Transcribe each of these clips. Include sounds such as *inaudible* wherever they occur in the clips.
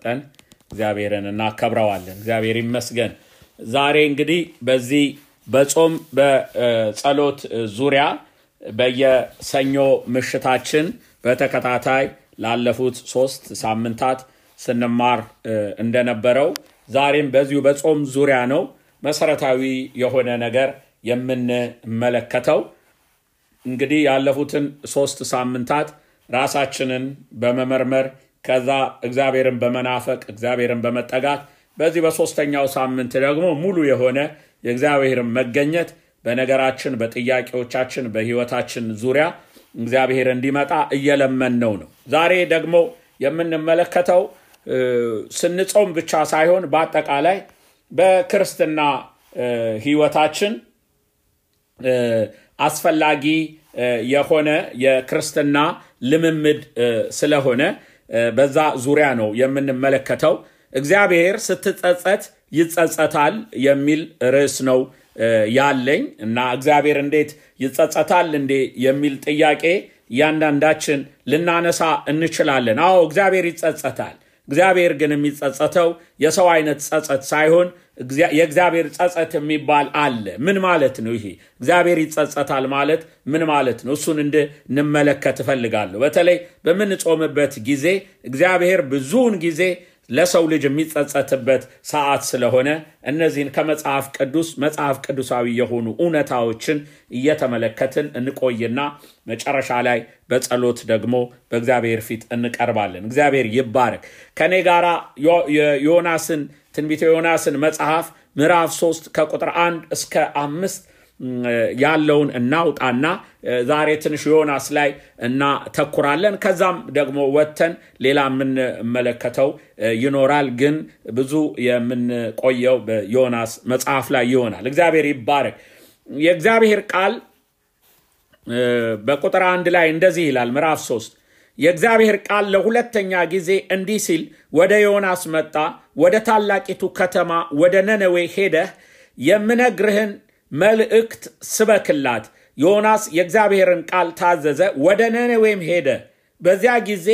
ስለሰጠን እግዚአብሔርን እናከብረዋለን። እግዚአብሔር ይመስገን። ዛሬ እንግዲህ በዚህ በጾም በጸሎት ዙሪያ በየሰኞ ምሽታችን በተከታታይ ላለፉት ሶስት ሳምንታት ስንማር እንደነበረው ዛሬም በዚሁ በጾም ዙሪያ ነው መሰረታዊ የሆነ ነገር የምንመለከተው። እንግዲህ ያለፉትን ሶስት ሳምንታት ራሳችንን በመመርመር ከዛ እግዚአብሔርን በመናፈቅ እግዚአብሔርን በመጠጋት በዚህ በሶስተኛው ሳምንት ደግሞ ሙሉ የሆነ የእግዚአብሔርን መገኘት በነገራችን፣ በጥያቄዎቻችን፣ በህይወታችን ዙሪያ እግዚአብሔር እንዲመጣ እየለመንነው ነው። ዛሬ ደግሞ የምንመለከተው ስንጾም ብቻ ሳይሆን በአጠቃላይ በክርስትና ህይወታችን አስፈላጊ የሆነ የክርስትና ልምምድ ስለሆነ በዛ ዙሪያ ነው የምንመለከተው። እግዚአብሔር ስትጸጸት ይጸጸታል የሚል ርዕስ ነው ያለኝ እና እግዚአብሔር እንዴት ይጸጸታል እንዴ የሚል ጥያቄ እያንዳንዳችን ልናነሳ እንችላለን። አዎ እግዚአብሔር ይጸጸታል። እግዚአብሔር ግን የሚጸጸተው የሰው አይነት ጸጸት ሳይሆን የእግዚአብሔር ጸጸት የሚባል አለ። ምን ማለት ነው ይሄ? እግዚአብሔር ይጸጸታል ማለት ምን ማለት ነው? እሱን እንድንመለከት እፈልጋለሁ። በተለይ በምንጾምበት ጊዜ እግዚአብሔር ብዙውን ጊዜ ለሰው ልጅ የሚጸጸትበት ሰዓት ስለሆነ እነዚህን ከመጽሐፍ ቅዱስ መጽሐፍ ቅዱሳዊ የሆኑ እውነታዎችን እየተመለከትን እንቆይና መጨረሻ ላይ በጸሎት ደግሞ በእግዚአብሔር ፊት እንቀርባለን። እግዚአብሔር ይባረክ። ከእኔ ጋራ የዮናስን ትንቢተ ዮናስን መጽሐፍ ምዕራፍ ሶስት ከቁጥር አንድ እስከ አምስት ያለውን እናውጣና ዛሬ ትንሽ ዮናስ ላይ እናተኩራለን። ከዛም ደግሞ ወጥተን ሌላ የምንመለከተው ይኖራል። ግን ብዙ የምንቆየው በዮናስ መጽሐፍ ላይ ይሆናል። እግዚአብሔር ይባረክ። የእግዚአብሔር ቃል በቁጥር አንድ ላይ እንደዚህ ይላል። ምዕራፍ ሶስት የእግዚአብሔር ቃል ለሁለተኛ ጊዜ እንዲህ ሲል ወደ ዮናስ መጣ። ወደ ታላቂቱ ከተማ ወደ ነነዌ ሄደህ የምነግርህን መልእክት ስበክላት። ዮናስ የእግዚአብሔርን ቃል ታዘዘ፣ ወደ ነነዌም ሄደ። በዚያ ጊዜ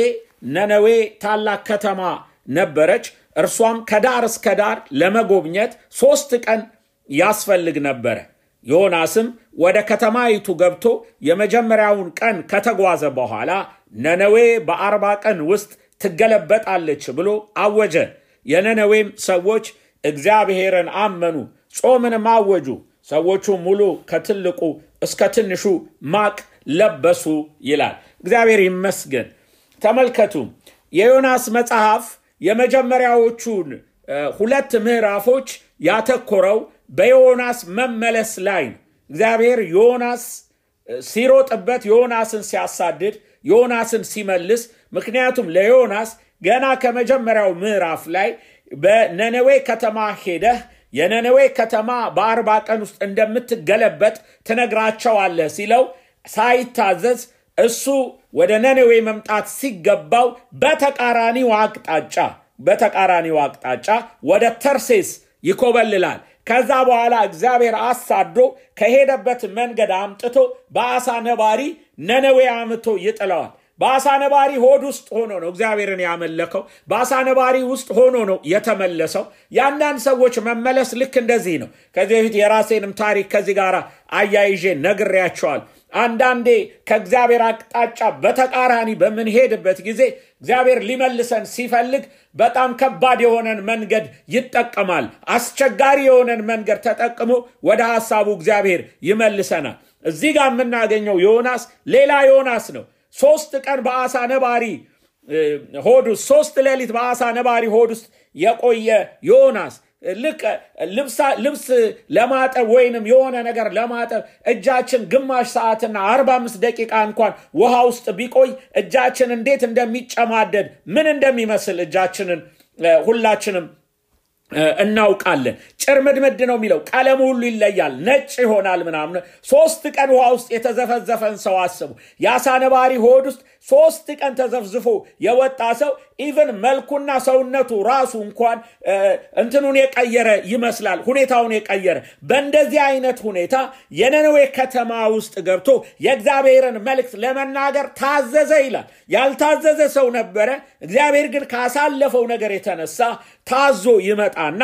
ነነዌ ታላቅ ከተማ ነበረች። እርሷም ከዳር እስከ ዳር ለመጎብኘት ሦስት ቀን ያስፈልግ ነበረ። ዮናስም ወደ ከተማይቱ ገብቶ የመጀመሪያውን ቀን ከተጓዘ በኋላ ነነዌ በአርባ ቀን ውስጥ ትገለበጣለች ብሎ አወጀ። የነነዌም ሰዎች እግዚአብሔርን አመኑ፣ ጾምንም አወጁ። ሰዎቹ ሙሉ ከትልቁ እስከ ትንሹ ማቅ ለበሱ ይላል። እግዚአብሔር ይመስገን። ተመልከቱ፣ የዮናስ መጽሐፍ የመጀመሪያዎቹን ሁለት ምዕራፎች ያተኮረው በዮናስ መመለስ ላይ ነው። እግዚአብሔር ዮናስ ሲሮጥበት፣ ዮናስን ሲያሳድድ፣ ዮናስን ሲመልስ። ምክንያቱም ለዮናስ ገና ከመጀመሪያው ምዕራፍ ላይ በነነዌ ከተማ ሄደህ የነነዌ ከተማ በአርባ ቀን ውስጥ እንደምትገለበጥ ትነግራቸዋለህ ሲለው ሳይታዘዝ እሱ ወደ ነነዌ መምጣት ሲገባው በተቃራኒው አቅጣጫ በተቃራኒው አቅጣጫ ወደ ተርሴስ ይኮበልላል። ከዛ በኋላ እግዚአብሔር አሳዶ ከሄደበት መንገድ አምጥቶ በአሳ ነባሪ ነነዌ አምቶ ይጥለዋል። በአሳ ነባሪ ሆድ ውስጥ ሆኖ ነው እግዚአብሔርን ያመለከው። በአሳ ነባሪ ውስጥ ሆኖ ነው የተመለሰው። የአንዳንድ ሰዎች መመለስ ልክ እንደዚህ ነው። ከዚህ በፊት የራሴንም ታሪክ ከዚህ ጋር አያይዤ ነግሬያቸዋል። አንዳንዴ ከእግዚአብሔር አቅጣጫ በተቃራኒ በምንሄድበት ጊዜ እግዚአብሔር ሊመልሰን ሲፈልግ በጣም ከባድ የሆነን መንገድ ይጠቀማል። አስቸጋሪ የሆነን መንገድ ተጠቅሞ ወደ ሐሳቡ እግዚአብሔር ይመልሰናል። እዚህ ጋር የምናገኘው ዮናስ ሌላ ዮናስ ነው። ሶስት ቀን በአሳ ነባሪ ሆድ ውስጥ ሶስት ሌሊት በአሳ ነባሪ ሆድ ውስጥ የቆየ ዮናስ ልክ ልብስ ለማጠብ ወይንም የሆነ ነገር ለማጠብ እጃችን ግማሽ ሰዓትና አርባ አምስት ደቂቃ እንኳን ውሃ ውስጥ ቢቆይ እጃችን እንዴት እንደሚጨማደድ ምን እንደሚመስል እጃችንን ሁላችንም እናውቃለን። ጭርምድምድ ነው የሚለው ቀለሙ ሁሉ ይለያል፣ ነጭ ይሆናል ምናምን። ሶስት ቀን ውሃ ውስጥ የተዘፈዘፈን ሰው አስቡ። የአሳ ነባሪ ሆድ ውስጥ ሶስት ቀን ተዘፍዝፎ የወጣ ሰው even መልኩና ሰውነቱ ራሱ እንኳን እንትኑን የቀየረ ይመስላል፣ ሁኔታውን የቀየረ። በእንደዚህ አይነት ሁኔታ የነነዌ ከተማ ውስጥ ገብቶ የእግዚአብሔርን መልእክት ለመናገር ታዘዘ ይላል። ያልታዘዘ ሰው ነበረ። እግዚአብሔር ግን ካሳለፈው ነገር የተነሳ ታዞ ይመጣና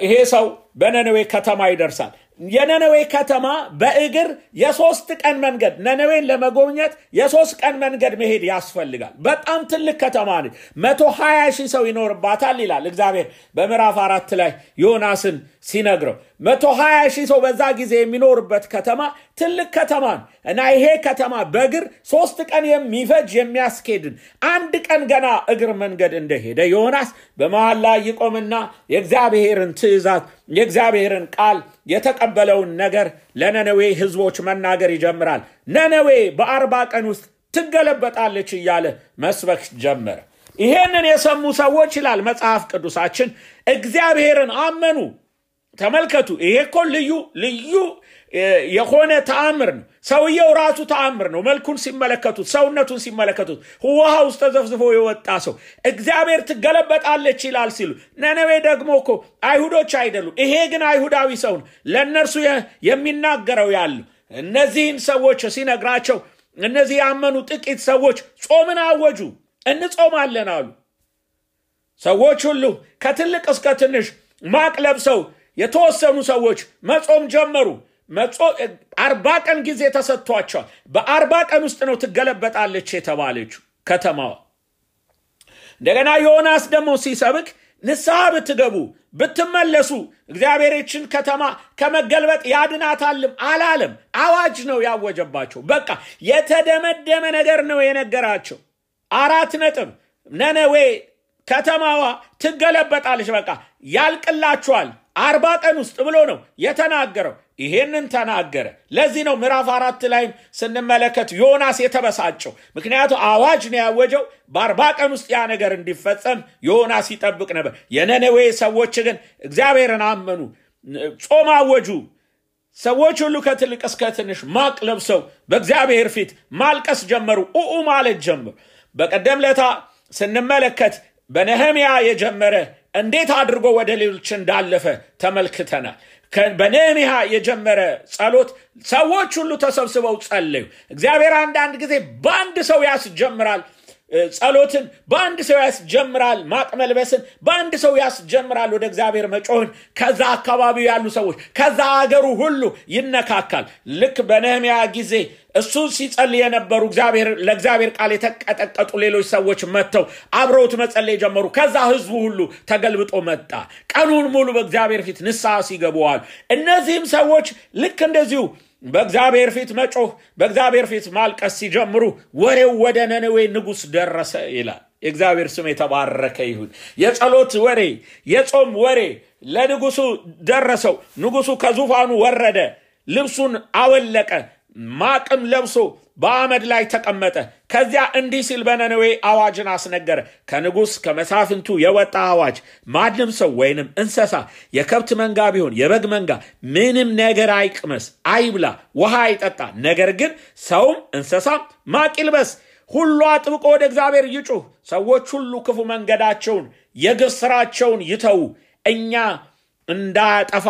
ይሄ ሰው በነነዌ ከተማ ይደርሳል። የነነዌ ከተማ በእግር የሶስት ቀን መንገድ ነነዌን ለመጎብኘት የሶስት ቀን መንገድ መሄድ ያስፈልጋል። በጣም ትልቅ ከተማ ነች። መቶ ሀያ ሺህ ሰው ይኖርባታል ይላል እግዚአብሔር በምዕራፍ አራት ላይ ዮናስን ሲነግረው መቶ ሀያ ሺህ ሰው በዛ ጊዜ የሚኖርበት ከተማ ትልቅ ከተማ ነው እና ይሄ ከተማ በእግር ሶስት ቀን የሚፈጅ የሚያስኬድን አንድ ቀን ገና እግር መንገድ እንደሄደ ዮናስ በመሃል ላይ ይቆምና የእግዚአብሔርን ትእዛዝ የእግዚአብሔርን ቃል የተቀበለውን ነገር ለነነዌ ህዝቦች መናገር ይጀምራል። ነነዌ በአርባ ቀን ውስጥ ትገለበጣለች እያለ መስበክ ጀመረ። ይሄንን የሰሙ ሰዎች ይላል መጽሐፍ ቅዱሳችን እግዚአብሔርን አመኑ። ተመልከቱ፣ ይሄ እኮ ልዩ ልዩ የሆነ ተአምር ነው። ሰውየው ራሱ ተአምር ነው። መልኩን ሲመለከቱት፣ ሰውነቱን ሲመለከቱት፣ ውሃ ውስጥ ተዘፍዝፎ የወጣ ሰው እግዚአብሔር ትገለበጣለች ይላል ሲሉ፣ ነነዌ ደግሞ እኮ አይሁዶች አይደሉም። ይሄ ግን አይሁዳዊ ሰው ነው። ለእነርሱ የሚናገረው ያለው እነዚህን ሰዎች ሲነግራቸው፣ እነዚህ ያመኑ ጥቂት ሰዎች ጾምን አወጁ። እንጾማለን አሉ። ሰዎች ሁሉ ከትልቅ እስከ ትንሽ ማቅ ለብሰው የተወሰኑ ሰዎች መጾም ጀመሩ። አርባ ቀን ጊዜ ተሰጥቷቸዋል። በአርባ ቀን ውስጥ ነው ትገለበጣለች የተባለችው ከተማዋ። እንደገና ዮናስ ደግሞ ሲሰብክ ንስሐ ብትገቡ ብትመለሱ እግዚአብሔርችን ከተማ ከመገልበጥ ያድናታልም አላለም። አዋጅ ነው ያወጀባቸው። በቃ የተደመደመ ነገር ነው የነገራቸው። አራት ነጥብ ነነዌ ከተማዋ ትገለበጣለች፣ በቃ ያልቅላችኋል አርባ ቀን ውስጥ ብሎ ነው የተናገረው። ይሄንን ተናገረ። ለዚህ ነው ምዕራፍ አራት ላይም ስንመለከት ዮናስ የተበሳጨው። ምክንያቱ አዋጅ ነው ያወጀው። በአርባ ቀን ውስጥ ያ ነገር እንዲፈጸም ዮናስ ይጠብቅ ነበር። የነነዌ ሰዎች ግን እግዚአብሔርን አመኑ፣ ጾም አወጁ። ሰዎች ሁሉ ከትልቅ እስከ ትንሽ ማቅ ለብሰው በእግዚአብሔር ፊት ማልቀስ ጀመሩ፣ ኡኡ ማለት ጀመሩ። በቀደም ለታ ስንመለከት በነህምያ የጀመረ እንዴት አድርጎ ወደ ሌሎች እንዳለፈ ተመልክተናል። በነህምያ የጀመረ ጸሎት ሰዎች ሁሉ ተሰብስበው ጸለዩ። እግዚአብሔር አንዳንድ ጊዜ በአንድ ሰው ያስጀምራል ጸሎትን በአንድ ሰው ያስጀምራል። ማቅ መልበስን በአንድ ሰው ያስጀምራል። ወደ እግዚአብሔር መጮህን ከዛ አካባቢው ያሉ ሰዎች ከዛ አገሩ ሁሉ ይነካካል። ልክ በነህምያ ጊዜ እሱ ሲጸልይ የነበሩ ለእግዚአብሔር ቃል የተቀጠቀጡ ሌሎች ሰዎች መጥተው አብረውት መጸለይ ጀመሩ። ከዛ ህዝቡ ሁሉ ተገልብጦ መጣ። ቀኑን ሙሉ በእግዚአብሔር ፊት ንስሐ ሲገቡዋል። እነዚህም ሰዎች ልክ እንደዚሁ በእግዚአብሔር ፊት መጮህ በእግዚአብሔር ፊት ማልቀስ ሲጀምሩ ወሬው ወደ ነነዌ ንጉሥ ደረሰ ይላል። የእግዚአብሔር ስም የተባረከ ይሁን። የጸሎት ወሬ፣ የጾም ወሬ ለንጉሱ ደረሰው። ንጉሱ ከዙፋኑ ወረደ፣ ልብሱን አወለቀ፣ ማቅም ለብሶ በአመድ ላይ ተቀመጠ። ከዚያ እንዲህ ሲል በነነዌ አዋጅን አስነገረ። ከንጉሥ ከመሳፍንቱ የወጣ አዋጅ፣ ማንም ሰው ወይንም እንስሳ የከብት መንጋ ቢሆን የበግ መንጋ ምንም ነገር አይቅመስ፣ አይብላ፣ ውሃ አይጠጣ። ነገር ግን ሰውም እንስሳም ማቅ ይልበስ። ሁሉ አጥብቆ ወደ እግዚአብሔር ይጩህ። ሰዎች ሁሉ ክፉ መንገዳቸውን የግፍ ስራቸውን ይተዉ። እኛ እንዳያጠፋ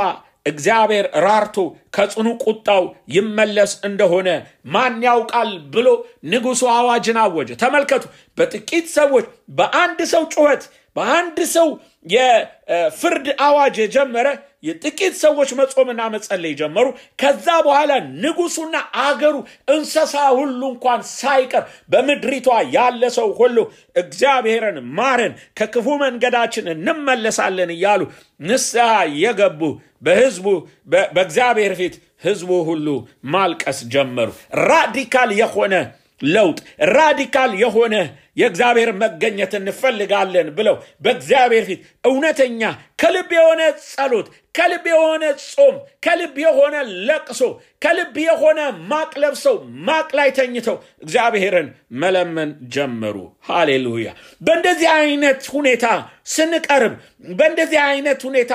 እግዚአብሔር ራርቶ ከጽኑ ቁጣው ይመለስ እንደሆነ ማን ያውቃል ብሎ ንጉሡ አዋጅን አወጀ። ተመልከቱ፣ በጥቂት ሰዎች በአንድ ሰው ጩኸት በአንድ ሰው የፍርድ አዋጅ የጀመረ የጥቂት ሰዎች መጾምና መጸለይ ጀመሩ። ከዛ በኋላ ንጉሱና አገሩ እንስሳ ሁሉ እንኳን ሳይቀር በምድሪቷ ያለ ሰው ሁሉ እግዚአብሔርን ማረን፣ ከክፉ መንገዳችን እንመለሳለን እያሉ ንስሐ የገቡ በህዝቡ በእግዚአብሔር ፊት ህዝቡ ሁሉ ማልቀስ ጀመሩ። ራዲካል የሆነ ለውጥ ራዲካል የሆነ የእግዚአብሔር መገኘት እንፈልጋለን ብለው በእግዚአብሔር ፊት እውነተኛ ከልብ የሆነ ጸሎት፣ ከልብ የሆነ ጾም፣ ከልብ የሆነ ለቅሶ፣ ከልብ የሆነ ማቅ ለብሰው ማቅ ላይ ተኝተው እግዚአብሔርን መለመን ጀመሩ። ሃሌሉያ! በእንደዚህ አይነት ሁኔታ ስንቀርብ፣ በእንደዚህ አይነት ሁኔታ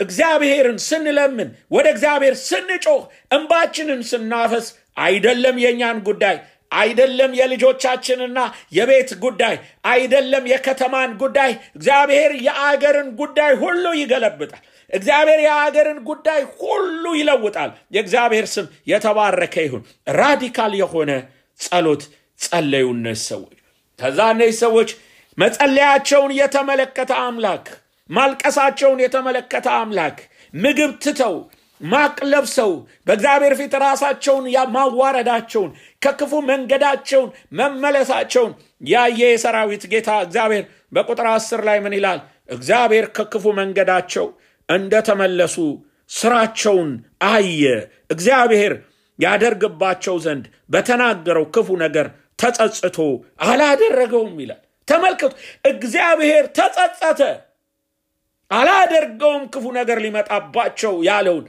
እግዚአብሔርን ስንለምን ወደ እግዚአብሔር ስንጮህ እንባችንን ስናፈስ አይደለም የእኛን ጉዳይ አይደለም የልጆቻችንና የቤት ጉዳይ አይደለም የከተማን ጉዳይ። እግዚአብሔር የአገርን ጉዳይ ሁሉ ይገለብጣል። እግዚአብሔር የአገርን ጉዳይ ሁሉ ይለውጣል። የእግዚአብሔር ስም የተባረከ ይሁን። ራዲካል የሆነ ጸሎት ጸለዩ እነዚህ ሰዎች። ከዛ እነዚህ ሰዎች መጸለያቸውን የተመለከተ አምላክ ማልቀሳቸውን የተመለከተ አምላክ ምግብ ትተው ማቅ ለብሰው በእግዚአብሔር ፊት ራሳቸውን ማዋረዳቸውን ከክፉ መንገዳቸውን መመለሳቸውን ያየ የሰራዊት ጌታ እግዚአብሔር በቁጥር አስር ላይ ምን ይላል? እግዚአብሔር ከክፉ መንገዳቸው እንደተመለሱ ስራቸውን አየ። እግዚአብሔር ያደርግባቸው ዘንድ በተናገረው ክፉ ነገር ተጸጽቶ አላደረገውም ይላል። ተመልከቱ እግዚአብሔር ተጸጸተ። አላደርገውም ክፉ ነገር ሊመጣባቸው ያለውን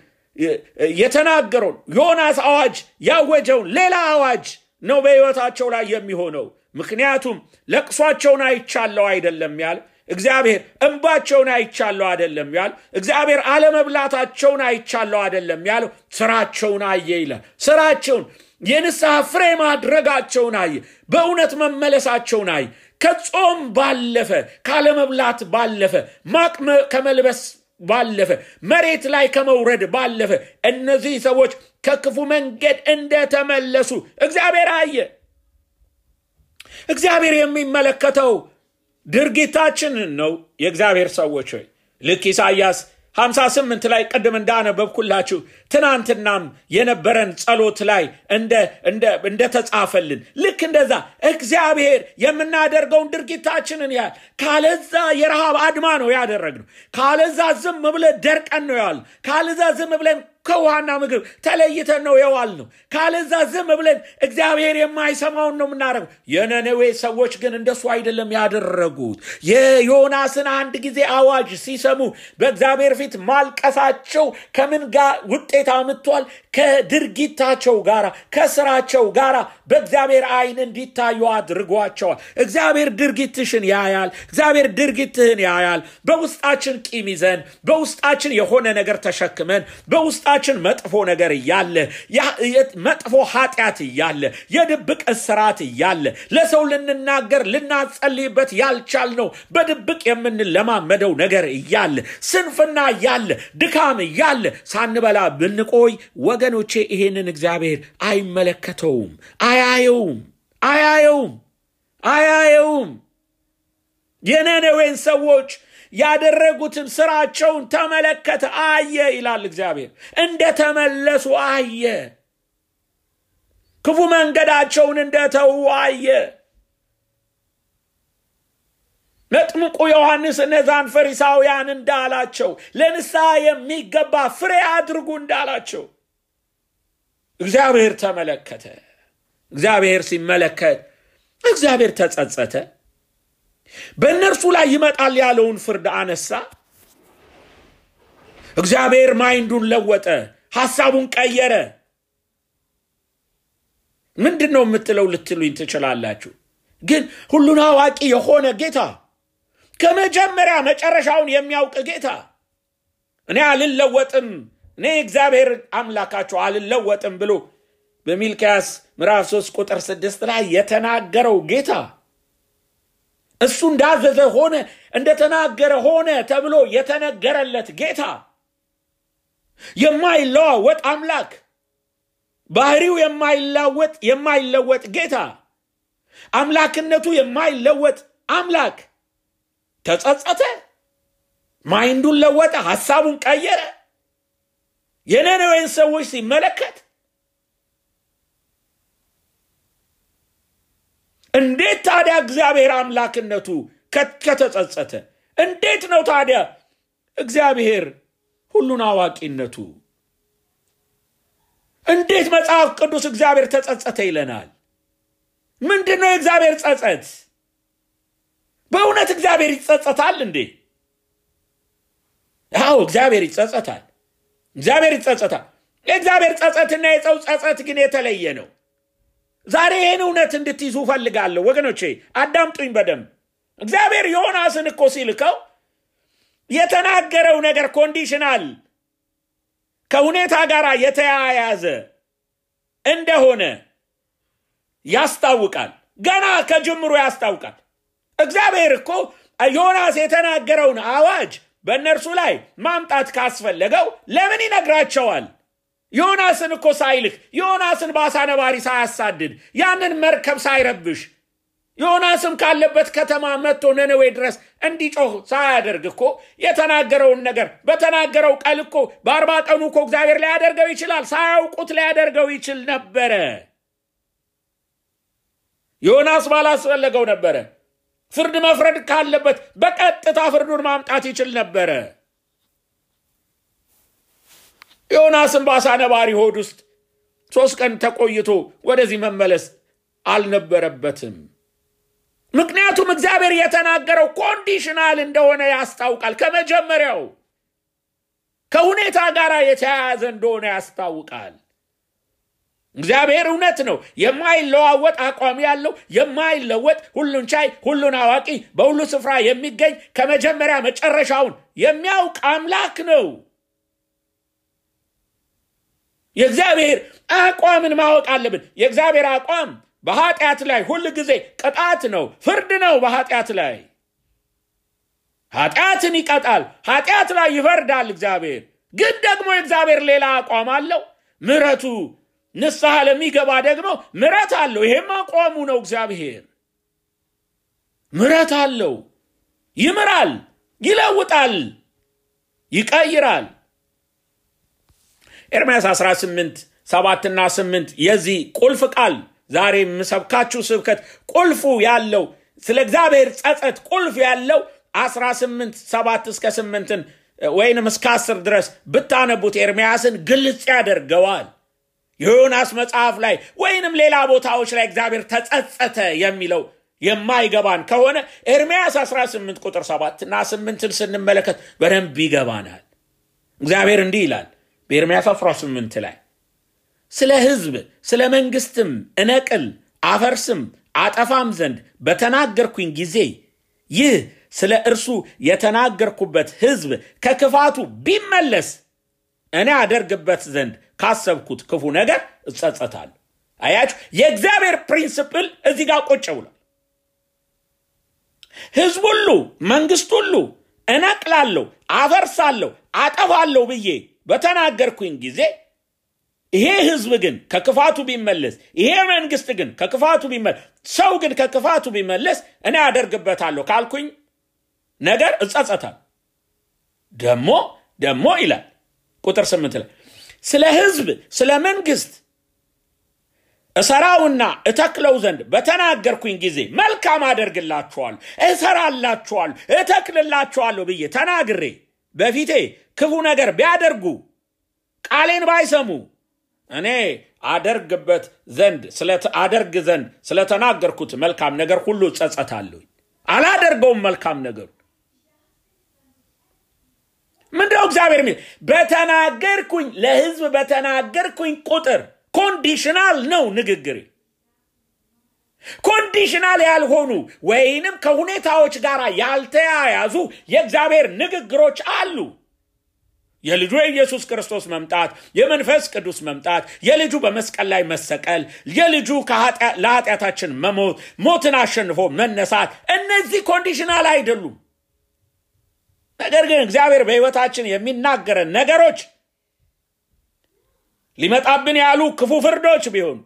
የተናገረውን ዮናስ አዋጅ ያወጀውን ሌላ አዋጅ ነው በሕይወታቸው ላይ የሚሆነው። ምክንያቱም ለቅሷቸውን አይቻለው አይደለም ያለ እግዚአብሔር እንባቸውን አይቻለው አይደለም ያለ እግዚአብሔር አለመብላታቸውን አይቻለው አይደለም ያለው። ስራቸውን አየ ይላል። ስራቸውን የንስሐ ፍሬ ማድረጋቸውን አየ በእውነት መመለሳቸውን አየ። ከጾም ባለፈ ካለመብላት ባለፈ ማቅ ከመልበስ ባለፈ መሬት ላይ ከመውረድ ባለፈ እነዚህ ሰዎች ከክፉ መንገድ እንደተመለሱ እግዚአብሔር አየ። እግዚአብሔር የሚመለከተው ድርጊታችንን ነው። የእግዚአብሔር ሰዎች ሆይ ልክ ኢሳያስ 58 ላይ ቅድም እንዳነበብኩላችሁ ትናንትናም የነበረን ጸሎት ላይ እንደተጻፈልን ልክ እንደዛ እግዚአብሔር የምናደርገውን ድርጊታችንን ያህል ካለዛ የረሃብ አድማ ነው ያደረግነው። ካለዛ ዝም ብለን ደርቀን ነው ያል ካለዛ ዝም ብለን ከውሃና ምግብ ተለይተን ነው የዋል ነው ካለዛ ዝም ብለን እግዚአብሔር የማይሰማውን ነው የምናደርገው። የነነዌ ሰዎች ግን እንደሱ አይደለም ያደረጉት። የዮናስን አንድ ጊዜ አዋጅ ሲሰሙ በእግዚአብሔር ፊት ማልቀሳቸው ከምን ጋር ውጤት አምጥቷል? ከድርጊታቸው ጋር ከስራቸው ጋር በእግዚአብሔር አይን እንዲታዩ አድርጓቸዋል። እግዚአብሔር ድርጊትሽን ያያል። እግዚአብሔር ድርጊትህን ያያል። በውስጣችን ቂም ይዘን በውስጣችን የሆነ ነገር ተሸክመን በውስጣችን መጥፎ ነገር እያለ መጥፎ ኃጢአት እያለ የድብቅ እስራት እያለ ለሰው ልንናገር ልናጸልይበት ያልቻልነው በድብቅ የምንለማመደው ነገር እያለ ስንፍና እያለ ድካም እያለ ሳንበላ ብንቆይ ወገኖቼ ይሄንን እግዚአብሔር አይመለከተውም አያየውም አያየውም አያየውም። የነነዌን ሰዎች ያደረጉትን ስራቸውን ተመለከተ አየ ይላል እግዚአብሔር። እንደተመለሱ አየ። ክፉ መንገዳቸውን እንደተዉ አየ። መጥምቁ ዮሐንስ እነዛን ፈሪሳውያን እንዳላቸው ለንስሐ የሚገባ ፍሬ አድርጉ እንዳላቸው እግዚአብሔር ተመለከተ። እግዚአብሔር ሲመለከት እግዚአብሔር ተጸጸተ በእነርሱ ላይ ይመጣል ያለውን ፍርድ አነሳ። እግዚአብሔር ማይንዱን ለወጠ ሐሳቡን ቀየረ። ምንድን ነው የምትለው ልትሉኝ ትችላላችሁ። ግን ሁሉን አዋቂ የሆነ ጌታ ከመጀመሪያ መጨረሻውን የሚያውቅ ጌታ። እኔ አልለወጥም እኔ እግዚአብሔር አምላካቸው አልለወጥም ብሎ በሚልክያስ ምዕራፍ 3 ቁጥር 6 ላይ የተናገረው ጌታ እሱ እንዳዘዘ ሆነ እንደተናገረ ሆነ ተብሎ የተነገረለት ጌታ የማይለዋወጥ አምላክ ባህሪው የማይላወጥ የማይለወጥ ጌታ አምላክነቱ የማይለወጥ አምላክ ተጸጸተ ማይንዱን ለወጠ ሐሳቡን ቀየረ። የነነዌን ሰዎች ሲመለከት እንዴት ታዲያ እግዚአብሔር አምላክነቱ ከተጸጸተ? እንዴት ነው ታዲያ እግዚአብሔር ሁሉን አዋቂነቱ? እንዴት መጽሐፍ ቅዱስ እግዚአብሔር ተጸጸተ ይለናል? ምንድን ነው የእግዚአብሔር ጸጸት? በእውነት እግዚአብሔር ይጸጸታል እንዴ? አዎ እግዚአብሔር ይጸጸታል። እግዚአብሔር ይጸጸታል። የእግዚአብሔር ጸጸትና የሰው ጸጸት ግን የተለየ ነው ዛሬ ይህን እውነት እንድትይዙ ፈልጋለሁ ወገኖቼ አዳምጡኝ በደንብ እግዚአብሔር ዮናስን እኮ ሲልከው የተናገረው ነገር conditional ከሁኔታ ጋር የተያያዘ እንደሆነ ያስታውቃል። ገና ከጅምሩ ያስታውቃል። እግዚአብሔር እኮ ዮናስ የተናገረውን አዋጅ በእነርሱ ላይ ማምጣት ካስፈለገው ለምን ይነግራቸዋል? ዮናስን እኮ ሳይልክ ዮናስን በአሳ ነባሪ ሳያሳድድ ያንን መርከብ ሳይረብሽ ዮናስም ካለበት ከተማ መጥቶ ነነዌ ድረስ እንዲጮህ ሳያደርግ እኮ የተናገረውን ነገር በተናገረው ቃል እኮ በአርባ ቀኑ እኮ እግዚአብሔር ሊያደርገው ይችላል። ሳያውቁት ሊያደርገው ይችል ነበረ። ዮናስ ባላስፈለገው ነበረ። ፍርድ መፍረድ ካለበት በቀጥታ ፍርዱን ማምጣት ይችል ነበረ። ዮናስም በአሳ ነባሪ ሆድ ውስጥ ሶስት ቀን ተቆይቶ ወደዚህ መመለስ አልነበረበትም። ምክንያቱም እግዚአብሔር የተናገረው conditional እንደሆነ ያስታውቃል። ከመጀመሪያው ከሁኔታ ጋር የተያያዘ እንደሆነ ያስታውቃል። እግዚአብሔር እውነት ነው። የማይለዋወጥ አቋም ያለው የማይለወጥ ሁሉን ቻይ፣ ሁሉን አዋቂ፣ በሁሉ ስፍራ የሚገኝ ከመጀመሪያ መጨረሻውን የሚያውቅ አምላክ ነው። የእግዚአብሔር አቋምን ማወቅ አለብን። የእግዚአብሔር አቋም በኃጢአት ላይ ሁል ጊዜ ቅጣት ነው፣ ፍርድ ነው። በኃጢአት ላይ ኃጢአትን ይቀጣል፣ ኃጢአት ላይ ይፈርዳል። እግዚአብሔር ግን ደግሞ የእግዚአብሔር ሌላ አቋም አለው። ምሕረቱ ንስሐ ለሚገባ ደግሞ ምሕረት አለው። ይሄም አቋሙ ነው። እግዚአብሔር ምሕረት አለው። ይምራል፣ ይለውጣል፣ ይቀይራል። ኤርምያስ 18 ሰባትና ስምንት የዚህ ቁልፍ ቃል ዛሬ የምሰብካችሁ ስብከት ቁልፉ ያለው ስለ እግዚአብሔር ጸጸት ቁልፍ ያለው 18 7 እስከ 8ን ወይንም እስከ 10 ድረስ ብታነቡት ኤርምያስን ግልጽ ያደርገዋል። የዮናስ መጽሐፍ ላይ ወይንም ሌላ ቦታዎች ላይ እግዚአብሔር ተጸጸተ የሚለው የማይገባን ከሆነ ኤርምያስ 18 ቁጥር 7 እና 8ን ስንመለከት በደንብ ይገባናል። እግዚአብሔር እንዲህ ይላል በኤርምያስ 18 ላይ ስለ ሕዝብ ስለ መንግስትም እነቅል አፈርስም አጠፋም ዘንድ በተናገርኩኝ ጊዜ ይህ ስለ እርሱ የተናገርኩበት ሕዝብ ከክፋቱ ቢመለስ እኔ አደርግበት ዘንድ ካሰብኩት ክፉ ነገር እጸጸታለሁ። አያችሁ፣ የእግዚአብሔር principle እዚህ ጋር ቁጭ ብሏል። ሕዝብ ሁሉ መንግስት ሁሉ እነቅላለሁ፣ አፈርሳለሁ፣ አጠፋለሁ ብዬ በተናገርኩኝ ጊዜ ይሄ ህዝብ ግን ከክፋቱ ቢመለስ፣ ይሄ መንግስት ግን ከክፋቱ ቢመለስ፣ ሰው ግን ከክፋቱ ቢመለስ እኔ አደርግበታለሁ ካልኩኝ ነገር እጸጸታል። ደሞ ደሞ ይላል ቁጥር ስምንት ላይ ስለ ህዝብ ስለ መንግስት እሰራውና እተክለው ዘንድ በተናገርኩኝ ጊዜ መልካም አደርግላችኋለሁ፣ እሰራላችኋለሁ፣ እተክልላችኋለሁ ብዬ ተናግሬ በፊቴ ክፉ ነገር ቢያደርጉ ቃሌን ባይሰሙ እኔ አደርግበት ዘንድ አደርግ ዘንድ ስለተናገርኩት መልካም ነገር ሁሉ እጸጸታለሁ። አላደርገውም መልካም ነገሩ ምንድነው? እግዚአብሔር የሚል በተናገርኩኝ ለህዝብ በተናገርኩኝ ቁጥር conditional ነው ንግግሬ። conditional ያልሆኑ ወይንም ከሁኔታዎች ጋር ያልተያያዙ የእግዚአብሔር ንግግሮች አሉ። የልጁ የኢየሱስ ክርስቶስ መምጣት፣ የመንፈስ ቅዱስ መምጣት፣ የልጁ በመስቀል ላይ መሰቀል፣ የልጁ ለኃጢአታችን መሞት፣ ሞትን አሸንፎ መነሳት፣ እነዚህ conditional አይደሉም። ነገር ግን እግዚአብሔር በሕይወታችን የሚናገረን ነገሮች ሊመጣብን ያሉ ክፉ ፍርዶች ቢሆኑ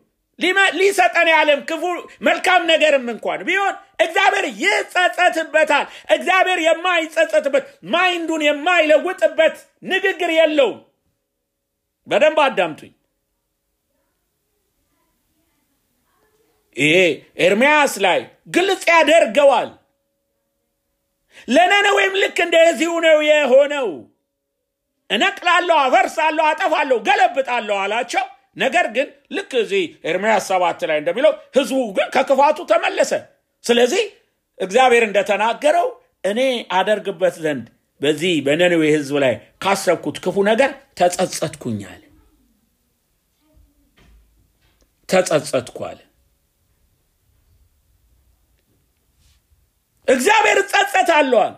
ሊሰጠን ያለም ክፉ መልካም ነገርም እንኳን ቢሆን እግዚአብሔር ይጸጸትበታል። እግዚአብሔር የማይጸጸትበት mind ኡን የማይለውጥበት ንግግር የለውም። በደንብ አዳምጡኝ። ይሄ ኤርምያስ ላይ ግልጽ ያደርገዋል። ለነነዌም ልክ እንደዚሁ ነው የሆነው። እነቅላለሁ፣ አፈርሳለሁ፣ አጠፋለሁ፣ ገለብጣለሁ አላቸው። ነገር ግን ልክ እዚህ ኤርምያስ ሰባት ላይ እንደሚለው ህዝቡ ግን ከክፋቱ ተመለሰ። ስለዚህ እግዚአብሔር እንደተናገረው እኔ አደርግበት ዘንድ በዚህ በነነዌ ህዝብ ላይ ካሰብኩት ክፉ ነገር ተጸጸትኩኛል። ተጸጸትኳል። እግዚአብሔር እጸጸታለዋል።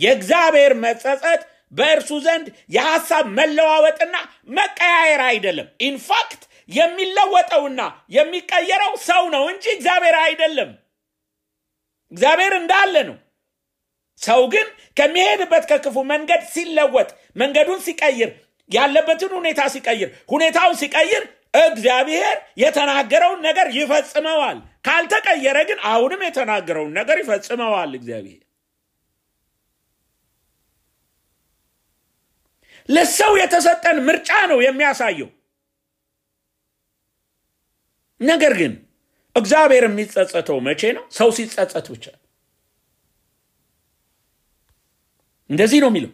የእግዚአብሔር መጸጸት በእርሱ ዘንድ የሐሳብ መለዋወጥና መቀያየር አይደለም። ኢንፋክት የሚለወጠውና የሚቀየረው ሰው ነው እንጂ እግዚአብሔር አይደለም። እግዚአብሔር እንዳለ ነው። ሰው ግን ከሚሄድበት ከክፉ መንገድ ሲለወጥ፣ መንገዱን ሲቀይር፣ ያለበትን ሁኔታ ሲቀይር፣ ሁኔታውን ሲቀይር እግዚአብሔር የተናገረውን ነገር ይፈጽመዋል። ካልተቀየረ ግን አሁንም የተናገረውን ነገር ይፈጽመዋል እግዚአብሔር። ለሰው የተሰጠን ምርጫ ነው የሚያሳየው። ነገር ግን እግዚአብሔር የሚጸጸተው መቼ ነው? ሰው ሲጸጸት ብቻ። እንደዚህ ነው የሚለው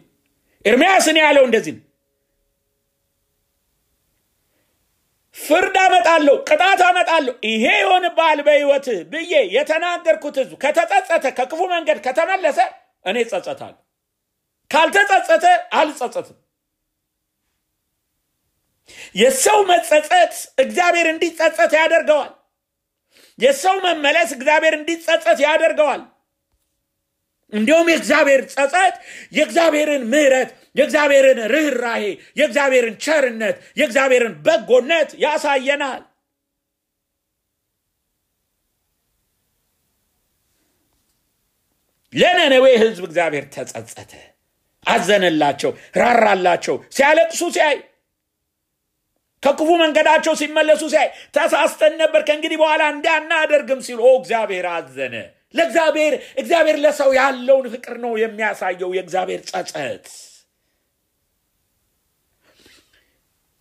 ኤርምያስን ያለው እንደዚህ ነው። ፍርድ አመጣለሁ፣ ቅጣት አመጣለሁ፣ ይሄ ይሆንብሃል በሕይወትህ ብዬ የተናገርኩት ሕዝብ ከተጸጸተ፣ ከክፉ መንገድ ከተመለሰ እኔ እጸጸታለሁ። ካልተጸጸተ አልጸጸትም። የሰው መጸጸት እግዚአብሔር እንዲጸጸት ያደርገዋል። የሰው መመለስ እግዚአብሔር እንዲጸጸት ያደርገዋል። እንዲሁም የእግዚአብሔር ጸጸት የእግዚአብሔርን ምሕረት፣ የእግዚአብሔርን ርኅራሄ፣ የእግዚአብሔርን ቸርነት፣ የእግዚአብሔርን በጎነት ያሳየናል። ለነነዌ ሕዝብ እግዚአብሔር ተጸጸተ፣ አዘነላቸው፣ ራራላቸው። ሲያለቅሱ ሲያይ ከክፉ መንገዳቸው ሲመለሱ ሲያይ ተሳስተን ነበር ከእንግዲህ በኋላ እንዳናደርግም ሲሉ ኦ እግዚአብሔር አዘነ። ለእግዚአብሔር እግዚአብሔር ለሰው ያለውን ፍቅር ነው የሚያሳየው የእግዚአብሔር ጸጸት።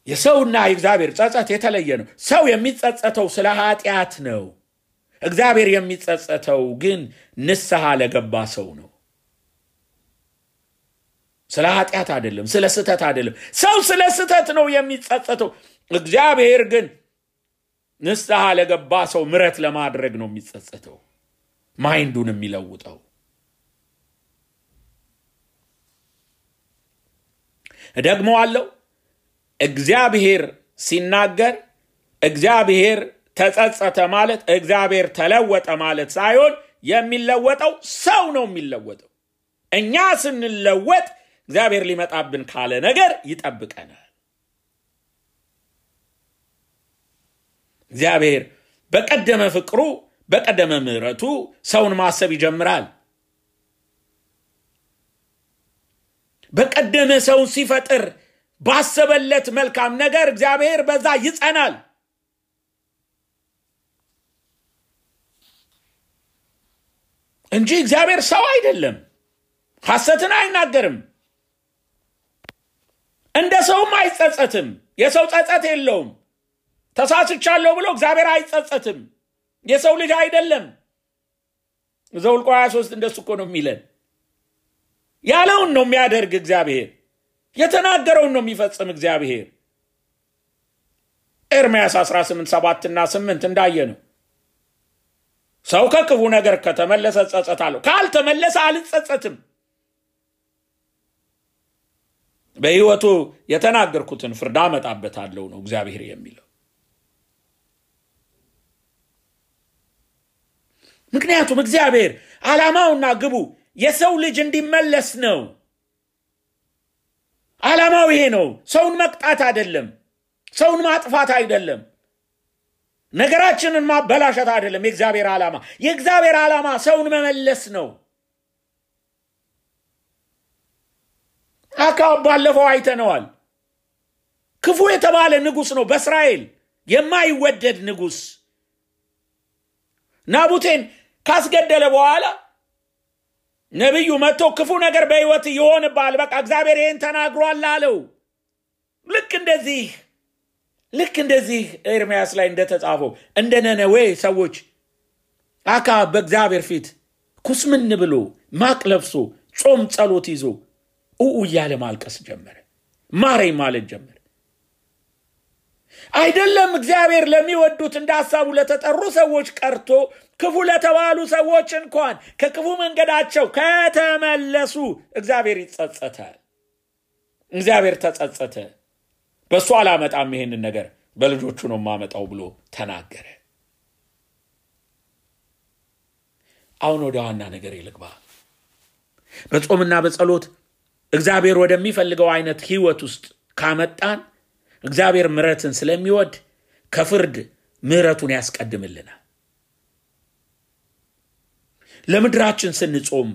የሰውና የእግዚአብሔር ጸጸት የተለየ ነው። ሰው የሚጸጸተው ስለ ኃጢአት ነው። እግዚአብሔር የሚጸጸተው ግን ንስሐ ለገባ ሰው ነው። ስለ ኃጢአት አይደለም፣ ስለ ስህተት አይደለም። ሰው ስለ ስህተት ነው የሚጸጸተው። እግዚአብሔር ግን ንስሐ ለገባ ሰው ምረት ለማድረግ ነው የሚጸጸተው፣ ማይንዱን የሚለውጠው። ደግሞ አለው እግዚአብሔር ሲናገር እግዚአብሔር ተጸጸተ ማለት እግዚአብሔር ተለወጠ ማለት ሳይሆን የሚለወጠው ሰው ነው የሚለወጠው። እኛ ስንለወጥ እግዚአብሔር ሊመጣብን ካለ ነገር ይጠብቀናል። እግዚአብሔር በቀደመ ፍቅሩ በቀደመ ምሕረቱ ሰውን ማሰብ ይጀምራል። በቀደመ ሰውን ሲፈጥር ባሰበለት መልካም ነገር እግዚአብሔር በዛ ይጸናል። እንጂ እግዚአብሔር ሰው አይደለም። ሐሰትን አይናገርም። እንደ ሰውም አይጸጸትም። የሰው ጸጸት የለውም። ተሳስቻለሁ ብሎ እግዚአብሔር አይጸጸትም። የሰው ልጅ አይደለም። ዘኍልቍ 23 እንደሱ እኮ ነው የሚለን። ያለውን ነው የሚያደርግ እግዚአብሔር። የተናገረውን ነው የሚፈጽም እግዚአብሔር። ኤርምያስ 18 7 እና 8 እንዳየ ነው። ሰው ከክፉ ነገር ከተመለሰ እጸጸታለሁ፣ ካልተመለሰ አልጸጸትም። በሕይወቱ የተናገርኩትን ፍርድ አመጣበታለሁ ነው እግዚአብሔር የሚለው። ምክንያቱም እግዚአብሔር ዓላማውና ግቡ የሰው ልጅ እንዲመለስ ነው። ዓላማው ይሄ ነው። ሰውን መቅጣት አይደለም፣ ሰውን ማጥፋት አይደለም፣ ነገራችንን ማበላሸት አይደለም። የእግዚአብሔር ዓላማ የእግዚአብሔር ዓላማ ሰውን መመለስ ነው። አክዓብ ባለፈው አይተነዋል። ክፉ የተባለ ንጉሥ ነው በእስራኤል የማይወደድ ንጉሥ ናቡቴን ካስገደለ በኋላ ነቢዩ መጥቶ ክፉ ነገር በሕይወት ይሆንብሃል፣ በቃ እግዚአብሔር ይህን ተናግሯል አለው። ልክ እንደዚህ ልክ እንደዚህ ኤርምያስ ላይ እንደተጻፈው እንደ ነነዌ ሰዎች አክዓብ በእግዚአብሔር ፊት ኩስምን ብሎ ማቅ ለብሶ ጾም ጸሎት ይዞ ኡኡ እያለ ማልቀስ ጀመረ። ማረኝ ማለት ጀመረ። አይደለም እግዚአብሔር ለሚወዱት እንደ ሀሳቡ ለተጠሩ ሰዎች ቀርቶ ክፉ ለተባሉ ሰዎች እንኳን ከክፉ መንገዳቸው ከተመለሱ እግዚአብሔር ይጸጸታል። እግዚአብሔር ተጸጸተ። በእሱ አላመጣም ይሄንን ነገር በልጆቹ ነው የማመጣው ብሎ ተናገረ። አሁን ወደ ዋና ነገር ልግባ። በጾምና በጸሎት እግዚአብሔር ወደሚፈልገው አይነት ህይወት ውስጥ ካመጣን እግዚአብሔር ምሕረትን ስለሚወድ ከፍርድ ምሕረቱን ያስቀድምልናል። ለምድራችን ስንጾም፣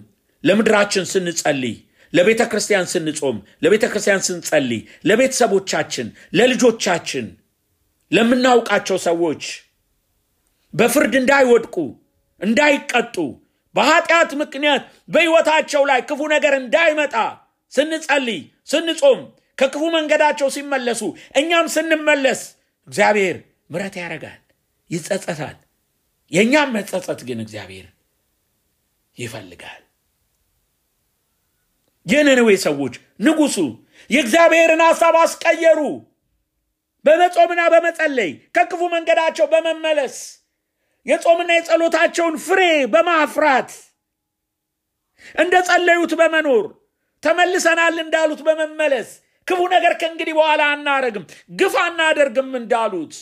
ለምድራችን ስንጸልይ፣ ለቤተ ክርስቲያን ስንጾም፣ ለቤተ ክርስቲያን ስንጸልይ፣ ለቤተሰቦቻችን፣ ለልጆቻችን፣ ለምናውቃቸው ሰዎች በፍርድ እንዳይወድቁ እንዳይቀጡ በኃጢአት ምክንያት በሕይወታቸው ላይ ክፉ ነገር እንዳይመጣ ስንጸልይ ስንጾም ከክፉ መንገዳቸው ሲመለሱ እኛም ስንመለስ እግዚአብሔር ምሕረት ያደርጋል፣ ይጸጸታል። የእኛም መጸጸት ግን እግዚአብሔር ይፈልጋል። የነነዌ ሰዎች ንጉሡ የእግዚአብሔርን ሐሳብ አስቀየሩ። በመጾምና በመጸለይ ከክፉ መንገዳቸው በመመለስ የጾምና የጸሎታቸውን ፍሬ በማፍራት እንደ ጸለዩት በመኖር ተመልሰናል እንዳሉት በመመለስ ክፉ ነገር ከእንግዲህ በኋላ አናረግም፣ ግፍ አናደርግም እንዳሉት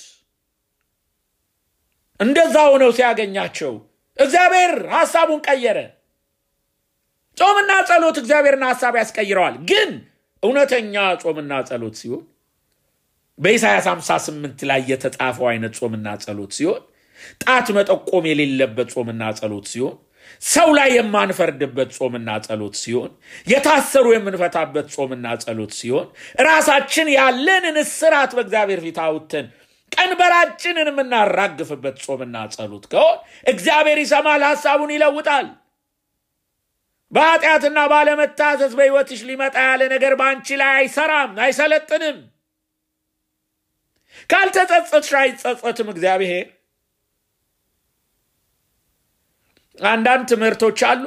እንደዛ ሆነው ሲያገኛቸው እግዚአብሔር ሐሳቡን ቀየረ። ጾምና ጸሎት እግዚአብሔርን ሐሳብ ያስቀይረዋል። ግን እውነተኛ ጾምና ጸሎት ሲሆን በኢሳያስ 58 ላይ የተጻፈው አይነት ጾምና ጸሎት ሲሆን ጣት መጠቆም የሌለበት ጾምና ጸሎት ሲሆን ሰው ላይ የማንፈርድበት ጾምና ጸሎት ሲሆን የታሰሩ የምንፈታበት ጾምና ጸሎት ሲሆን ራሳችን ያለንን እስራት በእግዚአብሔር ፊት አውጥተን ቀንበራችንን የምናራግፍበት ጾምና ጸሎት ከሆን እግዚአብሔር ይሰማል፣ ሐሳቡን ይለውጣል። በኃጢአትና ባለመታዘዝ በሕይወትሽ ሊመጣ ያለ ነገር በአንቺ ላይ አይሰራም፣ አይሰለጥንም። ካልተጸጸትሽ አይጸጸትም እግዚአብሔር። አንዳንድ ትምህርቶች አሉ።